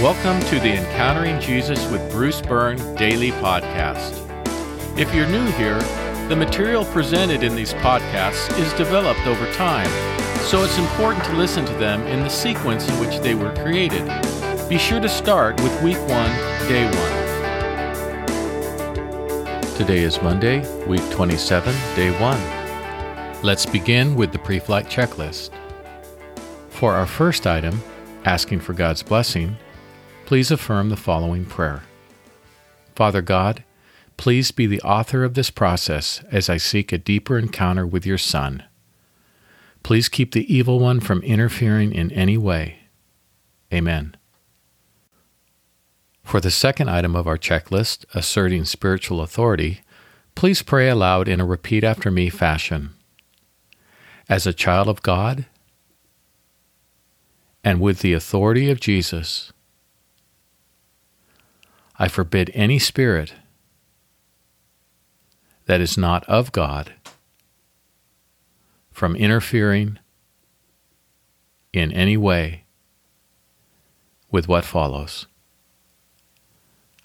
Welcome to the Encountering Jesus with Bruce Byrne daily podcast. If you're new here, the material presented in these podcasts is developed over time, so it's important to listen to them in the sequence in which they were created. Be sure to start with week 1, day 1. Today is Monday, week 27, day 1. Let's begin with the pre flight checklist. For our first item, asking for God's blessing, please affirm the following prayer Father God, please be the author of this process as I seek a deeper encounter with your Son. Please keep the evil one from interfering in any way. Amen. For the second item of our checklist, asserting spiritual authority, please pray aloud in a repeat after me fashion. As a child of God, and with the authority of Jesus, I forbid any spirit that is not of God from interfering in any way with what follows.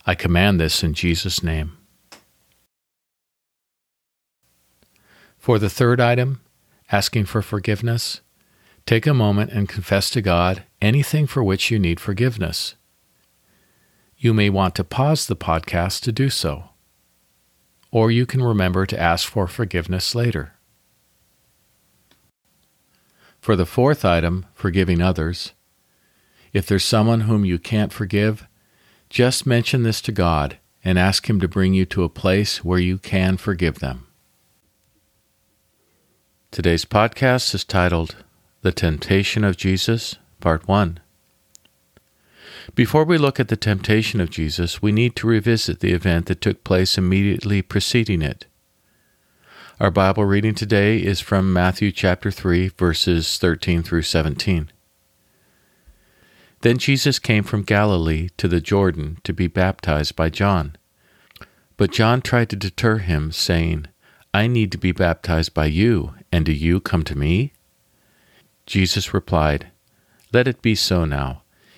I command this in Jesus' name. For the third item, asking for forgiveness, Take a moment and confess to God anything for which you need forgiveness. You may want to pause the podcast to do so, or you can remember to ask for forgiveness later. For the fourth item, forgiving others, if there's someone whom you can't forgive, just mention this to God and ask Him to bring you to a place where you can forgive them. Today's podcast is titled the Temptation of Jesus, Part 1. Before we look at the temptation of Jesus, we need to revisit the event that took place immediately preceding it. Our Bible reading today is from Matthew chapter 3, verses 13 through 17. Then Jesus came from Galilee to the Jordan to be baptized by John. But John tried to deter him, saying, I need to be baptized by you, and do you come to me? Jesus replied, Let it be so now.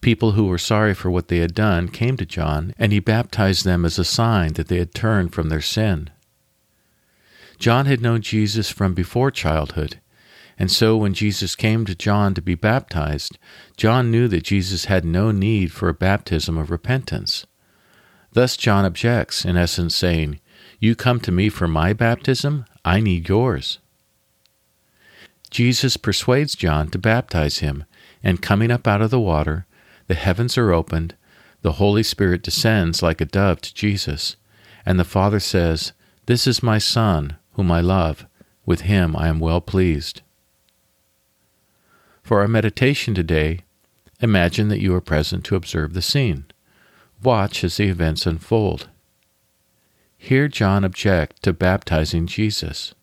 People who were sorry for what they had done came to John, and he baptized them as a sign that they had turned from their sin. John had known Jesus from before childhood, and so when Jesus came to John to be baptized, John knew that Jesus had no need for a baptism of repentance. Thus, John objects, in essence, saying, You come to me for my baptism, I need yours. Jesus persuades John to baptize him, and coming up out of the water, the heavens are opened, the Holy Spirit descends like a dove to Jesus, and the Father says, This is my Son, whom I love. With him I am well pleased. For our meditation today, imagine that you are present to observe the scene. Watch as the events unfold. Hear John object to baptizing Jesus.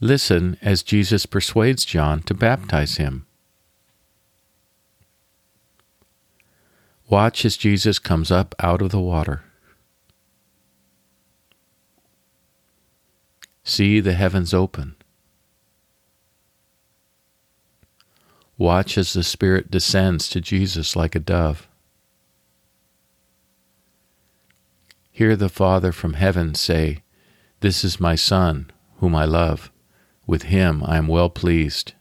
Listen as Jesus persuades John to baptize him. Watch as Jesus comes up out of the water. See the heavens open. Watch as the Spirit descends to Jesus like a dove. Hear the Father from heaven say, This is my Son, whom I love. With him I am well pleased.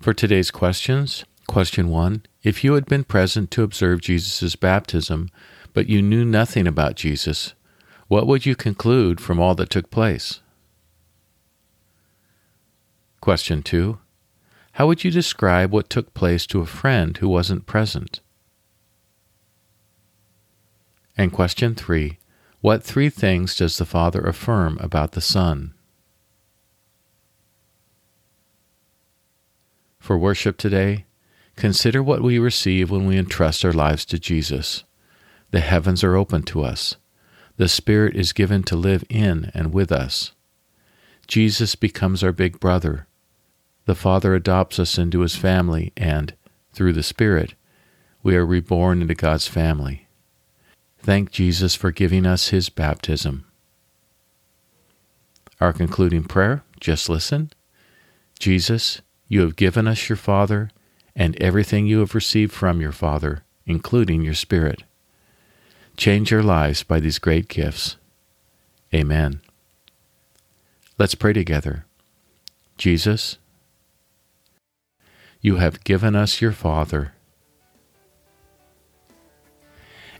For today's questions, Question 1. If you had been present to observe Jesus' baptism, but you knew nothing about Jesus, what would you conclude from all that took place? Question 2. How would you describe what took place to a friend who wasn't present? And question 3. What three things does the Father affirm about the Son? For worship today, Consider what we receive when we entrust our lives to Jesus. The heavens are open to us. The Spirit is given to live in and with us. Jesus becomes our big brother. The Father adopts us into his family, and, through the Spirit, we are reborn into God's family. Thank Jesus for giving us his baptism. Our concluding prayer just listen. Jesus, you have given us your Father and everything you have received from your Father, including your Spirit. Change our lives by these great gifts. Amen. Let's pray together. Jesus, you have given us your Father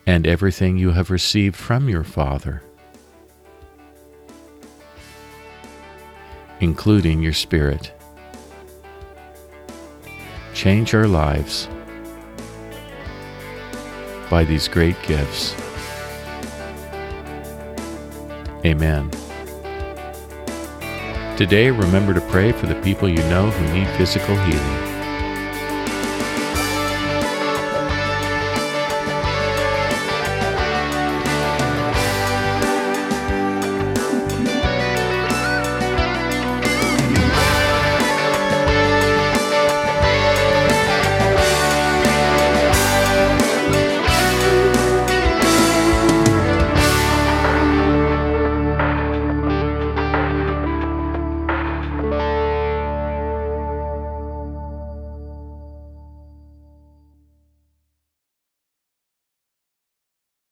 and everything you have received from your Father, including your Spirit. Change our lives by these great gifts. Amen. Today, remember to pray for the people you know who need physical healing.